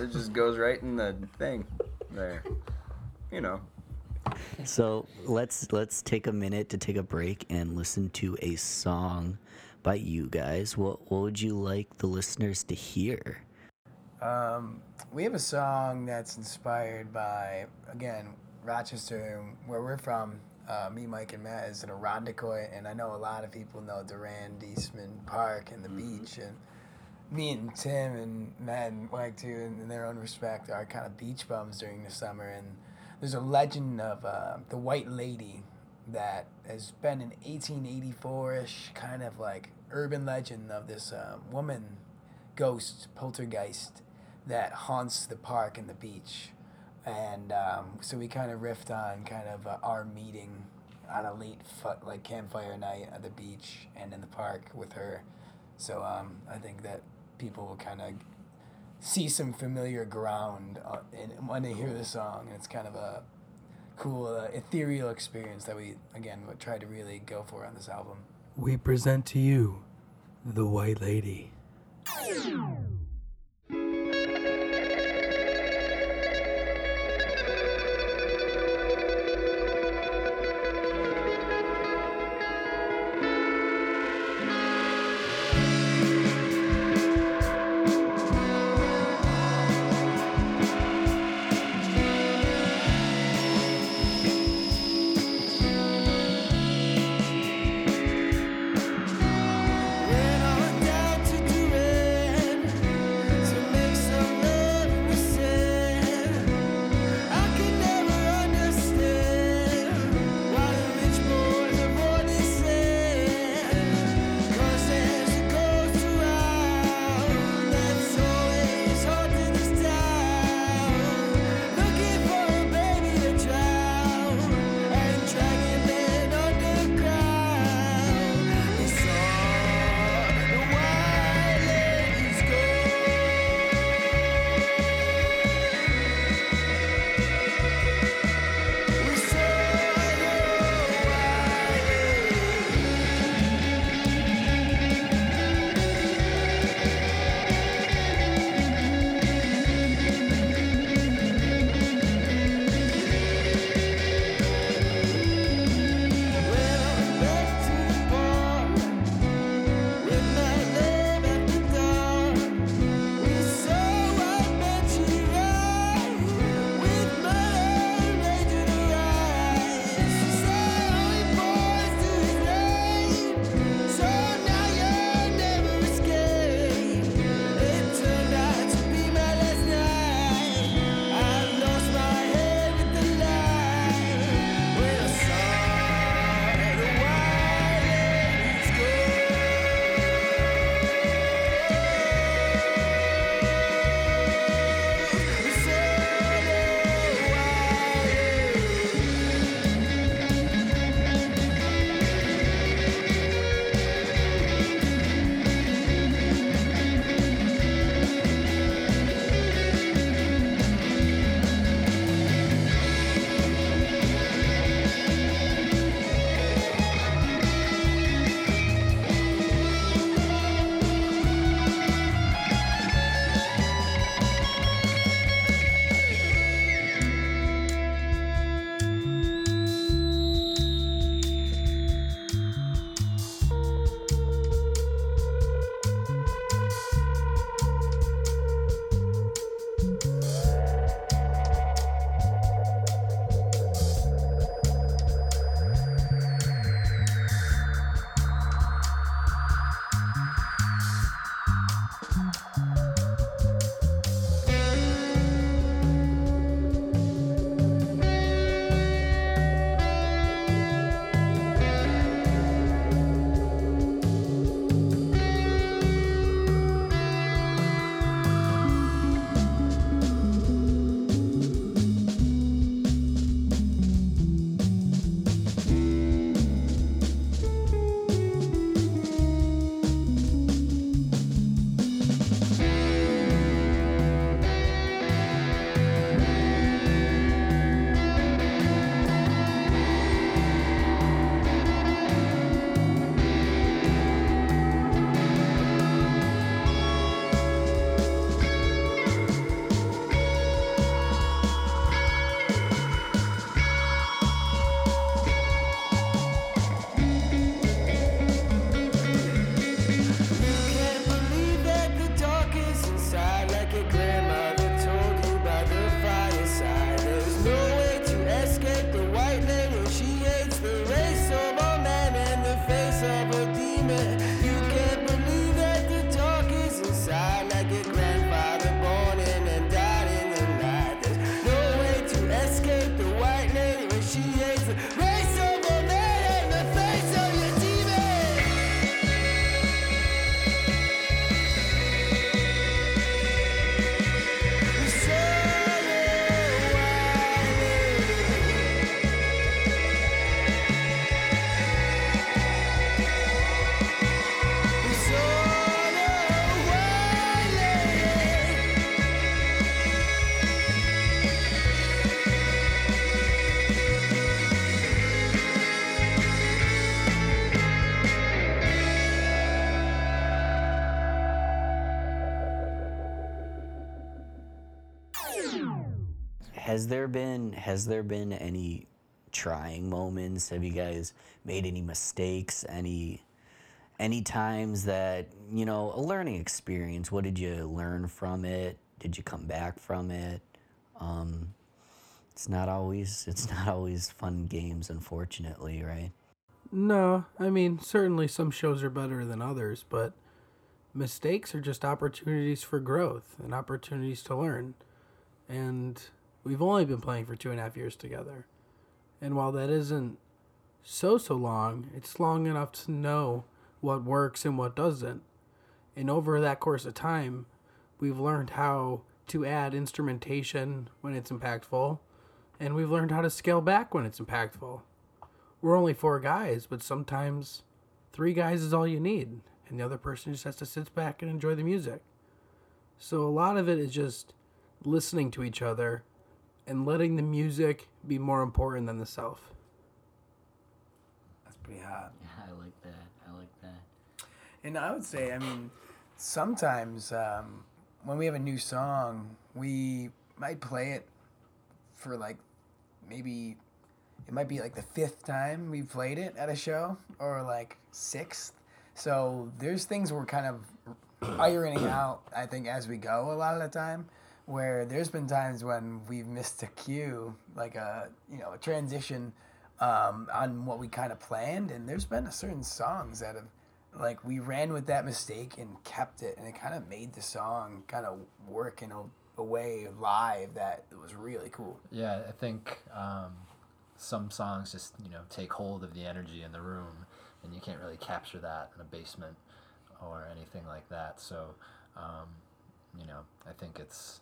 It just goes right in the thing there. You know. So let's let's take a minute to take a break and listen to a song by you guys. What what would you like the listeners to hear? Um, we have a song that's inspired by again Rochester, where we're from. Uh, me, Mike, and Matt is in Irondequoit, and I know a lot of people know Durand, Eastman Park, and the beach, and me and Tim and Matt and Mike too, in, in their own respect, are kind of beach bums during the summer. And there's a legend of uh, the White Lady that has been an 1884-ish kind of like urban legend of this uh, woman ghost poltergeist that haunts the park and the beach. And um, so we kind of riffed on kind of uh, our meeting on a late fu- like campfire night at the beach and in the park with her. So um, I think that people will kind of see some familiar ground uh, in, when they hear the song, and it's kind of a cool uh, ethereal experience that we again try to really go for on this album. We present to you the White Lady. There been has there been any trying moments? Have you guys made any mistakes? Any any times that you know a learning experience? What did you learn from it? Did you come back from it? Um, it's not always it's not always fun games, unfortunately, right? No, I mean, certainly some shows are better than others, but mistakes are just opportunities for growth and opportunities to learn. And we've only been playing for two and a half years together. And while that isn't so, so long, it's long enough to know what works and what doesn't. And over that course of time, we've learned how to add instrumentation when it's impactful, and we've learned how to scale back when it's impactful we're only four guys, but sometimes three guys is all you need, and the other person just has to sit back and enjoy the music. So a lot of it is just listening to each other and letting the music be more important than the self. That's pretty hot. Yeah, (laughs) I like that. I like that. And I would say, I mean, sometimes um, when we have a new song, we might play it for like maybe it might be like the fifth time we played it at a show or like sixth. So there's things we're kind of ironing out, I think, as we go a lot of the time. Where there's been times when we've missed a cue, like a you know a transition um, on what we kind of planned, and there's been a certain songs that have like we ran with that mistake and kept it, and it kind of made the song kind of work in a, a way live that was really cool. Yeah, I think um, some songs just you know take hold of the energy in the room, and you can't really capture that in a basement or anything like that. So, um, you know, I think it's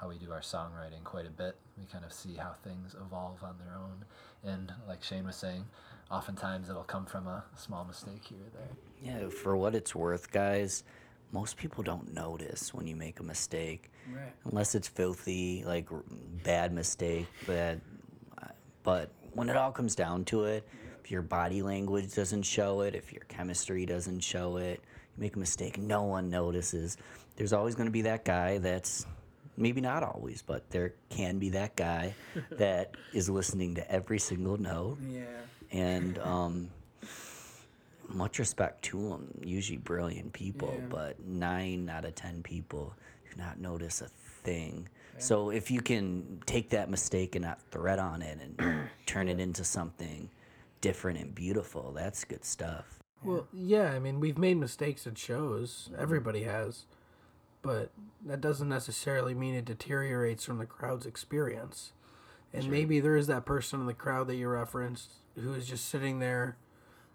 how we do our songwriting quite a bit. We kind of see how things evolve on their own, and like Shane was saying, oftentimes it'll come from a small mistake here or there. Yeah, for what it's worth, guys, most people don't notice when you make a mistake. Right. Unless it's filthy, like bad mistake, bad. But when it all comes down to it, if your body language doesn't show it, if your chemistry doesn't show it, you make a mistake, no one notices. There's always going to be that guy that's maybe not always, but there can be that guy that (laughs) is listening to every single note. Yeah. And (laughs) um, much respect to them, usually brilliant people, Yeah. but nine out of ten people do not notice a thing. So if you can take that mistake and not thread on it and (coughs) turn it into something different and beautiful, that's good stuff. Well, yeah, I mean, we've made mistakes at shows. Everybody has. But that doesn't necessarily mean it deteriorates from the crowd's experience. And maybe there is that person in the crowd that you referenced who is just sitting there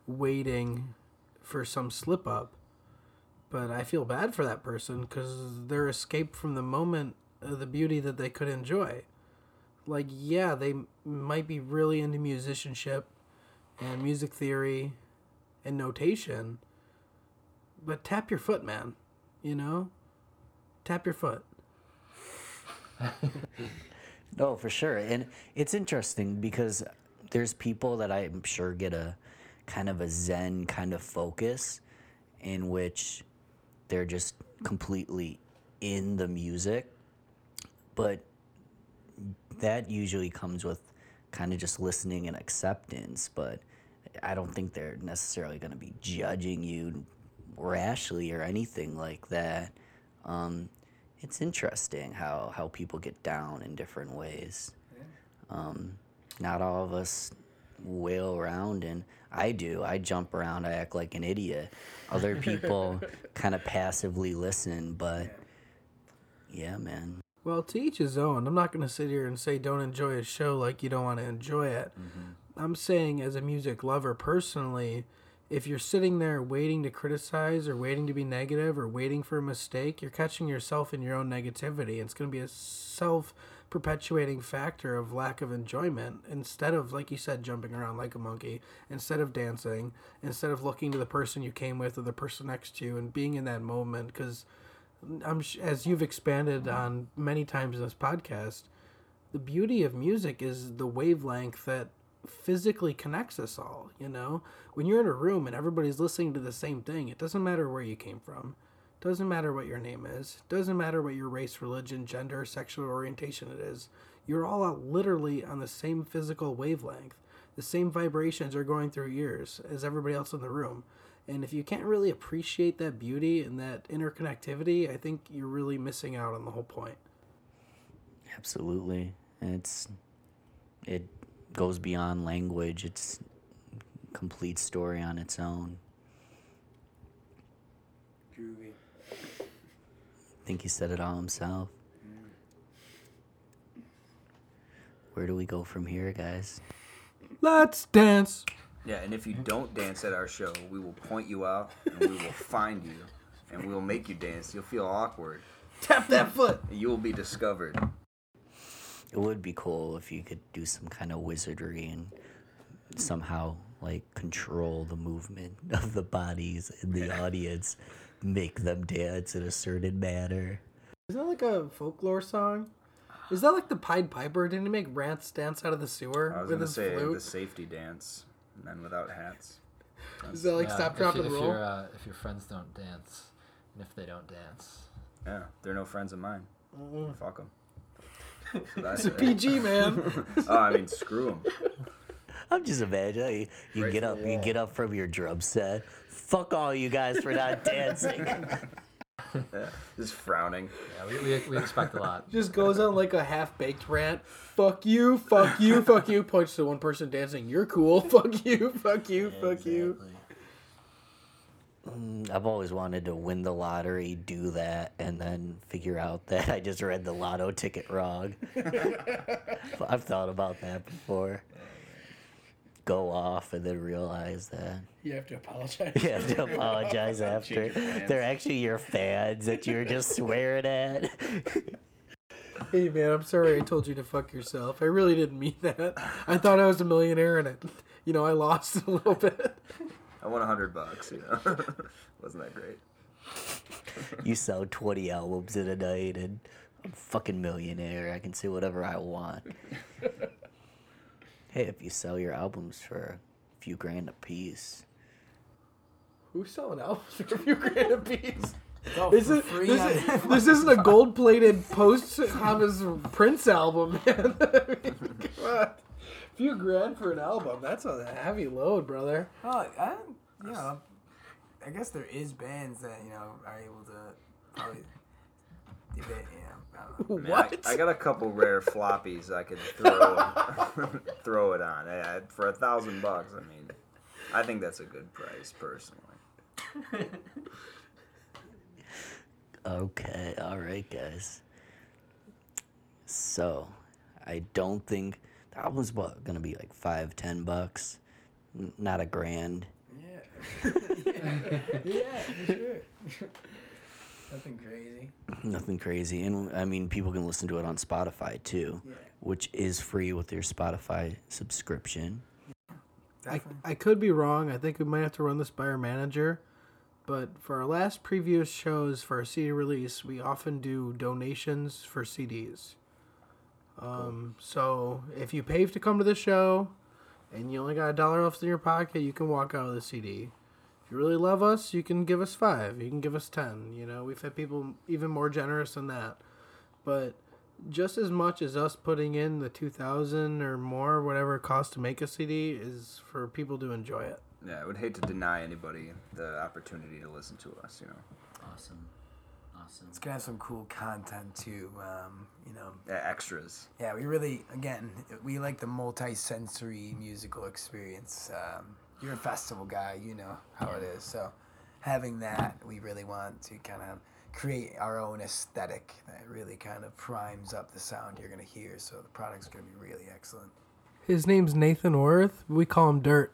waiting for some slip up. But I feel bad for that person because their escape from the moment of the beauty that they could enjoy. Like, yeah, they might be really into musicianship and music theory and notation, but tap your foot, man. You know? Tap your foot. (laughs) No, for sure. And it's interesting because there's people that I'm sure get a kind of a Zen kind of focus in which they're just completely in the music. But that usually comes with kind of just listening and acceptance. But I don't think they're necessarily going to be judging you rashly or anything like that. Um, it's interesting how, how people get down in different ways. Um, not all of us wail around, and I do. I jump around, I act like an idiot. Other (laughs) people kind of passively listen, but yeah, man. Well, to each his own. I'm not going to sit here and say don't enjoy a show like you don't want to enjoy it. I'm saying, as a music lover personally, if you're sitting there waiting to criticize or waiting to be negative or waiting for a mistake, you're catching yourself in your own negativity. It's going to be a self perpetuating factor of lack of enjoyment instead of, like you said, jumping around like a monkey, instead of dancing, instead of looking to the person you came with or the person next to you and being in that moment. Because I'm as you've expanded on many times in this podcast, the beauty of music is the wavelength that physically connects us all. You know, when you're in a room and everybody's listening to the same thing, it doesn't matter where you came from, doesn't matter what your name is, doesn't matter what your race, religion, gender, sexual orientation it is. you're all out literally on the same physical wavelength. The same vibrations are going through your ears as everybody else in the room. And if you can't really appreciate that beauty and that interconnectivity, I think you're really missing out on the whole point. Absolutely. It's it goes beyond language. It's a complete story on its own. Groovy. I think he said it all himself. Mm. Where do we go from here, guys? Let's dance. Yeah, and if you don't dance at our show, we will point you out and we will find you and we will make you dance. You'll feel awkward. Tap that foot. And you will be discovered. It would be cool if you could do some kind of wizardry and somehow like control the movement (laughs) of the bodies in the (laughs) audience, make them dance in a certain manner. Is that like a folklore song? Is that like the Pied Piper? Didn't he make rants dance out of the sewer I was with gonna his say flute? the safety dance, men without hats. Is that like Yeah, stop, if drop, you- and if roll? Uh, if your friends don't dance, and if they don't dance, Yeah, they're no friends of mine. Fuck them. It's a PG man. (laughs) oh, I mean, screw them. I'm just imagining you, you Right get up, the you get up from your drum set. Fuck all you guys for not (laughs) dancing. Yeah, just frowning. yeah, we, we, we expect a lot. Just goes on like a half baked rant. Fuck you, fuck you, fuck you. Points to one person dancing. You're cool. (laughs) Fuck you, fuck you, fuck you. Mm, I've always wanted to win the lottery, do that, and then figure out (laughs) that I just read the lotto ticket wrong. (laughs) I've thought about that before. Go off and then realize that You have to apologize. (laughs) you have to apologize after. They're actually your fans that you're just swearing at. Hey man, I'm sorry I told you to fuck yourself. I really didn't mean that. I thought I was a millionaire and it, you know, I lost a little bit. I won a hundred bucks. You know, (laughs) wasn't that great? You sell 20 albums in a night and I'm a fucking millionaire. I can say whatever I want. (laughs) hey, if you sell your albums for a few grand a piece, Who's selling albums for a few grand a piece? Go This, for is, free this, on- is, (laughs) this isn't a gold plated post Thomas Prince album, man. I mean, come on. A few grand for an album. That's a heavy load, brother. Well, I, you know, I guess there is bands that you know are able to probably debate. You know, I don't know. (laughs) I mean, What? I, I got a couple rare floppies I could throw (laughs) (laughs) throw it on I, I- for a thousand bucks. I mean, I think that's a good price personally. Okay, all right, guys. So, I don't think the album's what gonna be like five, ten bucks, N- not a grand. Yeah. (laughs) yeah, for sure. (laughs) Nothing crazy. Nothing crazy, and I mean, people can listen to it on Spotify too, Yeah. which is free with your Spotify subscription. I, I could be wrong. I think we might have to run this by our manager. But for our last previous shows for our CD release, we often do donations for CDs. Um, So if you pay to come to the show and you only got a dollar left in your pocket, you can walk out with a CD. If you really love us, you can give us five. You can give us ten. You know, we've had people even more generous than that. But just as much as us putting in the 2000 or more whatever it costs to make a cd is for people to enjoy it Yeah, I would hate to deny anybody the opportunity to listen to us. You know, Awesome, awesome. It's gonna have some cool content too. Um, you know, yeah, extras. yeah, we really again we like the multi-sensory musical experience. Um, you're a festival guy, you know how it is. So having that, we really want to kind of create our own aesthetic that really kind of primes up the sound you're gonna hear. So the product's gonna be really excellent. his name's nathan worth we call him dirt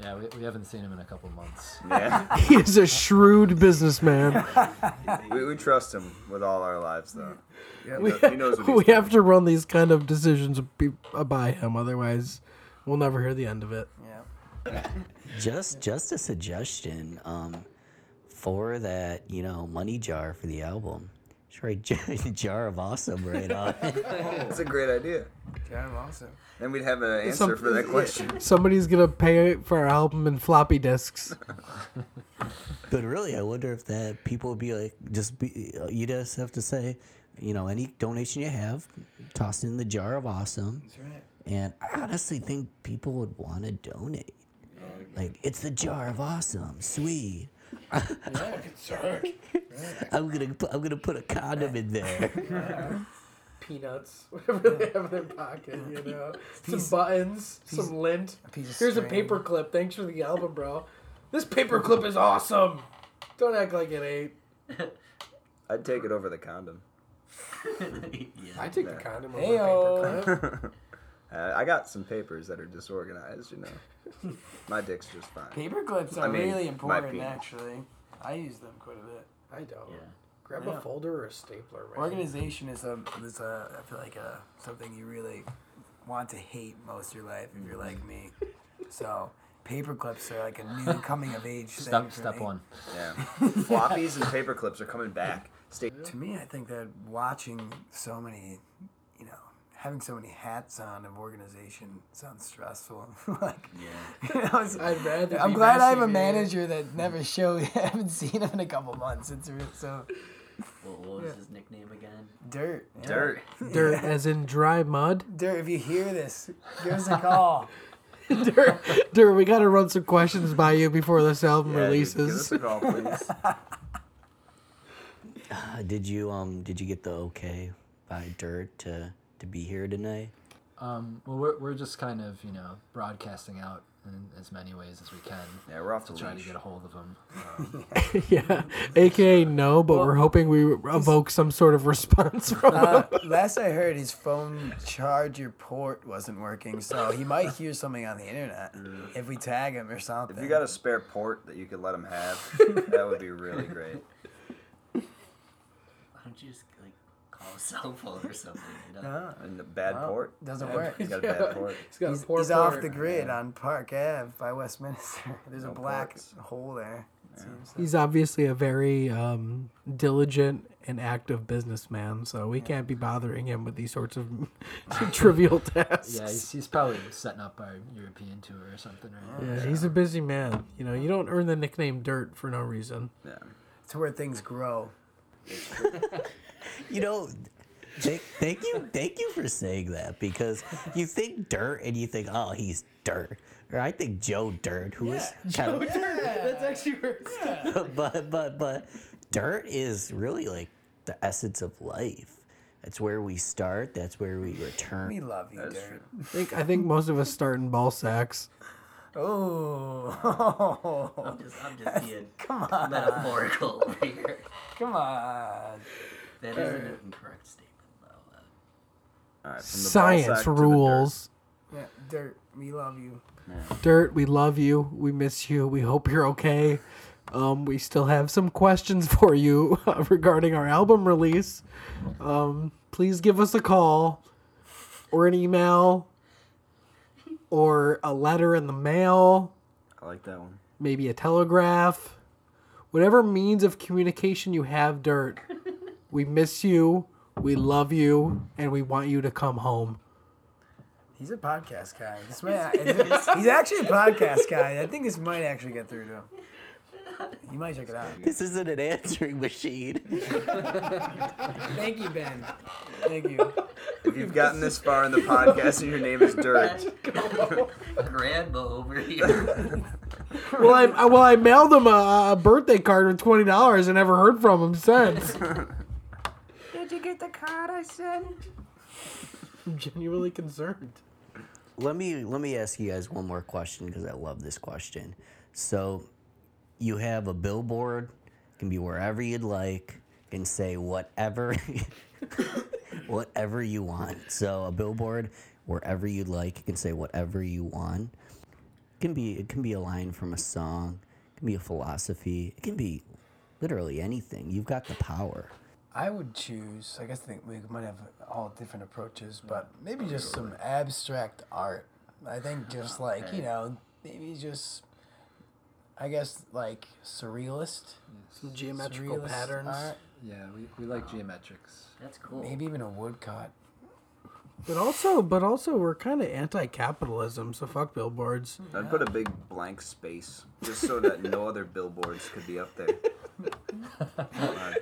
Yeah, we, we haven't seen him in a couple months. Yeah, (laughs) he is a shrewd businessman we, we trust him with all our lives, though. Yeah, we, he knows what we have to run these kind of decisions by him otherwise we'll never hear the end of it yeah. Just, just a suggestion. Um, for that, you know, money jar for the album. Just write jar, (laughs) jar of awesome right on it. That's a great idea. Kind of awesome. Then we'd have an answer Some- for that (laughs) question. somebody's gonna pay for our album in floppy disks (laughs) But really, I wonder if that people would be like, just be, you just have to say, you know, any donation you have, toss it in the jar of awesome. That's right. And I honestly think people would want to donate. Like, it's the jar of awesome, sweet. (laughs) I'm gonna I'm gonna put a condom in there. Peanuts, (laughs) whatever they have in their pocket, you (laughs) know. Some buttons, some lint. piece of Here's a string. paper clip. Thanks for the album, bro. This paper clip is awesome. Don't act like it ain't. (laughs) I'd take it over the condom. yeah. I take the condom over Heyo. a paper clip. Uh, I got some papers that are disorganized, you know. My dick's just fine. Paper clips are I mean, really important, actually. I use them quite a bit. I don't. Yeah. Grab Yeah. a folder or a stapler. Right? Organization is a is a I feel like a something you really want to hate most of your life if you're like me. (laughs) So paper clips are like a new (laughs) coming of age thing. Step for step me. one. Yeah. (laughs) Floppies and paper clips are coming back. Stay. To me, I think that watching so many, you know, having so many hats on of organization sounds stressful. like, you know, I'd rather. I'm be glad I have a messy, man. manager that never showed. I haven't seen him in a couple months. It's re- so What, what was his nickname again? dirt. yeah. Dirt. (laughs) Dirt, as in dry mud. Dirt. If you hear this, give us a call. (laughs) Dirt, Dirt. We gotta run some questions by you before this album Yeah, dude, releases. Give us a call, please. (laughs) Uh, did you um did you get the okay by Dirt to to be here tonight? Um, well, we're, we're just kind of, you know, broadcasting out in as many ways as we can Yeah, we're off to try to get a hold of him. (laughs) Um, yeah, aka no, but we're hoping we evoke some sort of response from him. Uh, last I heard, his phone charger port wasn't working, so he might hear something on the internet if we tag him or something. If you got a spare port that you could let him have, that would be really great. (laughs) Why don't you just like (laughs) call cell phone or something? You know? No, And the bad well, port. doesn't work. He's got a (laughs) bad port. He's got He's, a poor he's off the grid on Park Ave by Westminster. (laughs) There's a black ports. hole there. it seems. He's obviously a very um, diligent and active businessman, so we can't be bothering him with these sorts of trivial tasks. yeah, he's, he's probably setting up our European tour or something, right? Yeah, he's a busy man. You know, you don't earn the nickname Dirt for no reason. Yeah. It's where things grow. You know, thank, thank you, thank you for saying that because you think Dirt and you think, oh, he's Dirt, or I think Joe Dirt, who is kind of, That's actually where (laughs) but but but Dirt is really like the essence of life. That's where we start. That's where we return. We love you, That's Dirt. I (laughs) think I think most of us start in ball sacks. Oh, I'm just, I'm just (laughs) being come on, metaphorical over here. come on. That is an incorrect statement, though. All right. From the Science sack to the dirt. rules. Yeah, Dirt, we love you. Dirt, we love you. We miss you. We hope you're okay. Um, we still have some questions (laughs) for you uh, regarding our album release. Um, please give us a call or an email or a letter in the mail, I like that one. maybe a telegraph. Whatever means of communication you have, Dirt. We miss you. We love you. And we want you to come home. He's a podcast guy. This (laughs) might, he's actually a podcast guy. I think this might actually get through to him. You might check it out. This isn't an answering machine. (laughs) Thank you, Ben. Thank you. If you've gotten this far in the podcast and your name is Dirt, (laughs) Grandma over here. Well, I, I well I mailed him a, a birthday card with twenty dollars and never heard from him since. Did you get the card I sent? I'm genuinely concerned. let me let me ask you guys one more question because I love this question. So, you have a billboard, can be wherever you'd like, can say whatever, (laughs) whatever you want. So a billboard wherever you'd like, you can say whatever you want. It can be it can be a line from a song, it can be a philosophy, it can be literally anything. You've got the power. I would choose. I guess I think we might have all different approaches, mm. but maybe just some abstract art. I think just ah, like you know, maybe just. I guess like surrealist, Some geometrical surrealist patterns. art. Yeah, we, we like geometrics. That's cool. Maybe even a woodcut. But also, but also, we're kind of anti-capitalism, so fuck billboards. Hmm, I'd put a big blank space just so that no (laughs) other billboards could be up there. (laughs)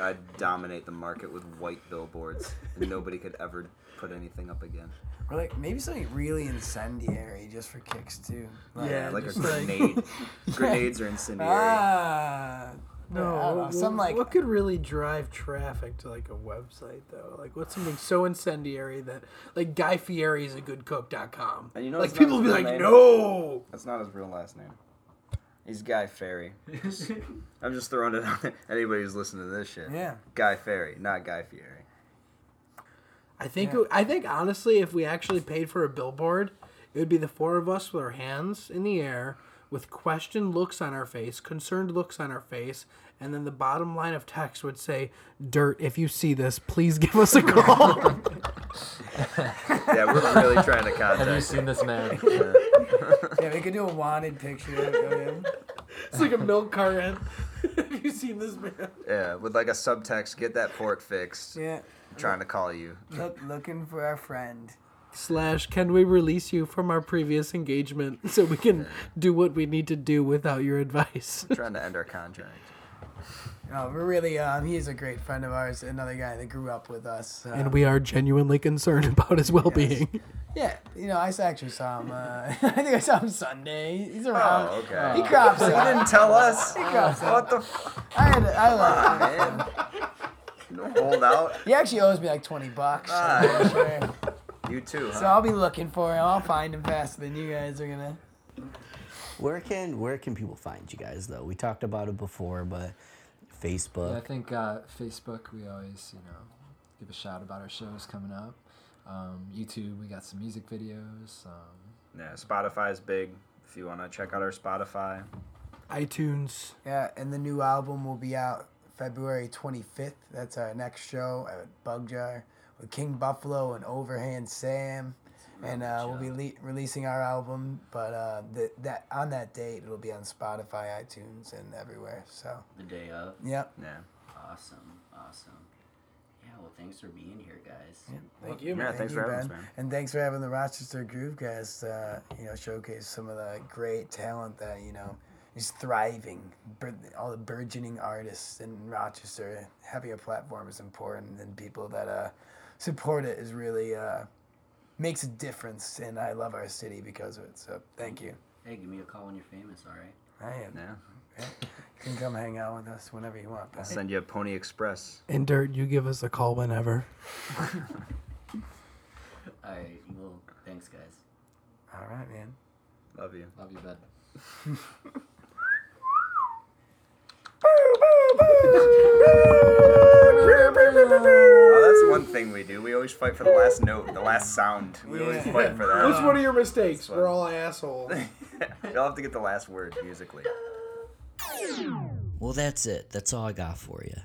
I'd dominate the market with white billboards, and nobody could ever put anything up again. Or like maybe something really incendiary just for kicks too. Like, Yeah, Like a just like- grenade. (laughs) Grenades are incendiary. Ah. No, I know, what, some like what could really drive traffic to like a website though? Like what's something so incendiary that like Guy Fieri is a good cook.com. And you know like people not will be like, name? no. That's not his real last name. He's Guy Ferry. (laughs) I'm just throwing it out there. Anybody who's listening to this shit. Yeah. Guy Ferry, not Guy Fieri. I think Yeah. I think honestly, if we actually paid for a billboard, it would be the four of us with our hands in the air, with questioned looks on our face, concerned looks on our face, and then the bottom line of text would say, "Dirt, if you see this, please give us a call." (laughs) Yeah, we're really trying to contact. Have you him. seen this man? (laughs) yeah, we could do a wanted picture of him. It's like a milk carton. (laughs) Have you seen this man? Yeah, with like a subtext, get that port fixed. Yeah. I'm trying to call you. Look, looking for our friend. Slash, can we release you from our previous engagement (laughs) so we can do what we need to do without your advice? trying to end our contract. (laughs) No, we're really um he's a great friend of ours, another guy that grew up with us. Uh, and we are genuinely concerned (laughs) about his well-being. yeah, you know, I actually saw him. Uh, (laughs) I think I saw him Sunday. He's around. Oh, okay. He crops You up. didn't tell us. He crops up. What the f- I had, I love him. man? You don't hold out. He actually owes me like twenty bucks. Ah. Sure. You too, So? I'll be looking for him. I'll find him faster than you guys are gonna. Where can where can people find you guys though? We talked about it before, but Facebook. Yeah, I think uh, Facebook, we always, you know, give a shout about our shows coming up. Um, YouTube, we got some music videos. Um, Yeah, is big. If you want to check out our Spotify, iTunes. Yeah, and the new album will be out February 25th. That's our next show at Bug Jar with King Buffalo and Overhand Sam. And uh, we'll be le- releasing our album, but uh, the, that on that date it'll be on Spotify, iTunes, and everywhere. So, the day of. yep. yeah. Awesome, awesome. Yeah, well, thanks for being here, guys. Thank you. Yeah, thanks you, for having us, Ben. man. And thanks for having the Rochester Groovecast, uh, you know, showcase some of the great talent that, you know, is thriving. All the burgeoning artists in Rochester. Having a platform is important, and people that uh, support it is really uh, makes a difference. And I love our city because of it. So thank you. Hey, give me a call when you're famous, all right? I am. Yeah. You can come hang out with us whenever you want. I'll send you a Pony Express. And Dirt, you give us a call whenever. (laughs) All right, well, thanks, guys. All right, man. Love you. love you, bud. Oh, that's one thing we do. We always fight for the last note, the last sound. We always fight for What's that. one of your mistakes? We're all assholes. (laughs) You'll have to get the last word musically. Well, that's it. That's all I got for you.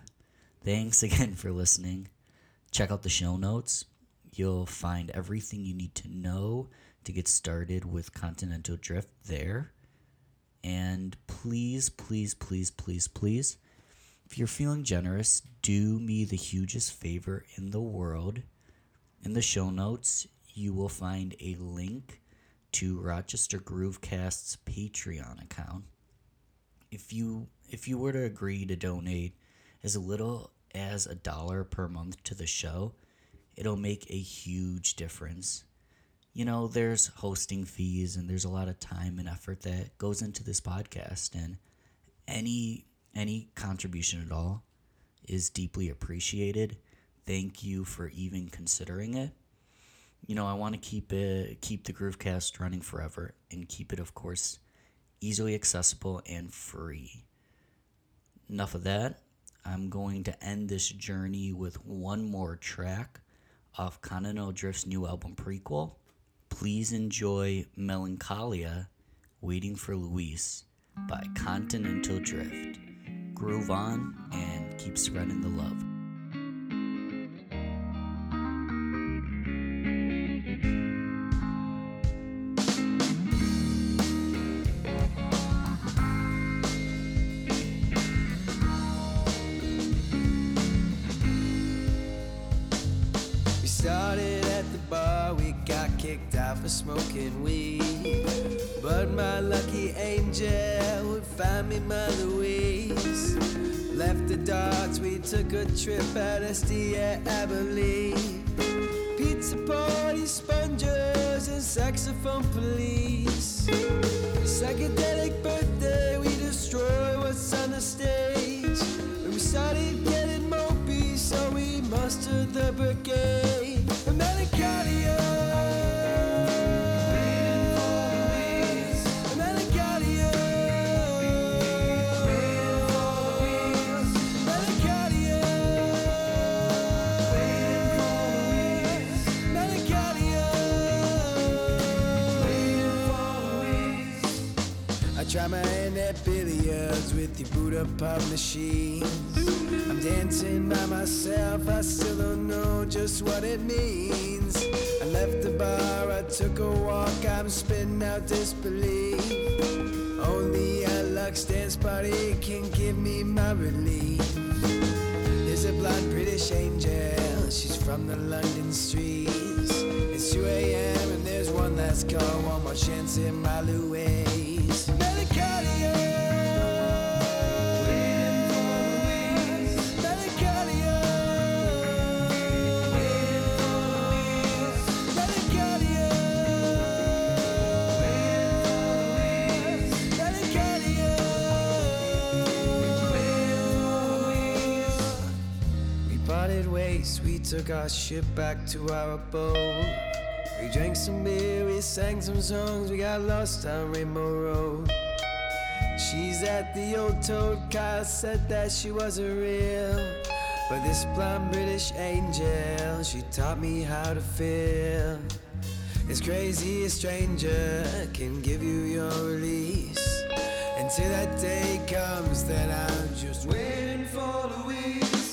Thanks again for listening. Check out the show notes. You'll find everything you need to know to get started with Continental Drifft there. And please, please, please, please, please, if you're feeling generous, do me the hugest favor in the world. In the show notes, you will find a link to Rochester Groovecast's Patreon account if you if you were to agree to donate as little as a dollar per month to the show, it'll make a huge difference. You know, there's hosting fees and there's a lot of time and effort that goes into this podcast and any any contribution at all is deeply appreciated. Thank you for even considering it. You know, I want to keep it keep the Groovecast running forever and keep it of course easily accessible and free. Enough of that. I'm going to end this journey with one more track off Continental Drifft's new album prequel. Please enjoy Melancholia Waiting for Luis by Continental Drifft. Groove on and keep spreading the love. Got kicked out for smoking weed. But my lucky angel would find me my Louise. Left the darts, we took a trip out SD at Abilene. Pizza party, sponges, and saxophone police. Psychedelic birthday, we destroy what's on the stage. And we started getting mopey, so we mustered the brigade. Billiards with the Buddha pop machines. I'm dancing by myself, I still don't know just what it means. I left the bar, I took a walk, I'm spitting out disbelief. Only a Lux dance party can give me my relief. There's a blonde British angel, she's from the London streets. It's 2 a.m. and there's one last call, one more chance in my Louise. Melancholia. Took our ship back to our boat. We drank some beer, we sang some songs, we got lost on Rainbow Road. She's at the old toad, Kyle said that she wasn't real. But this blonde British angel, she taught me how to feel. It's crazy, a stranger can give you your release. Until that day comes, then I'm just waiting for Louise.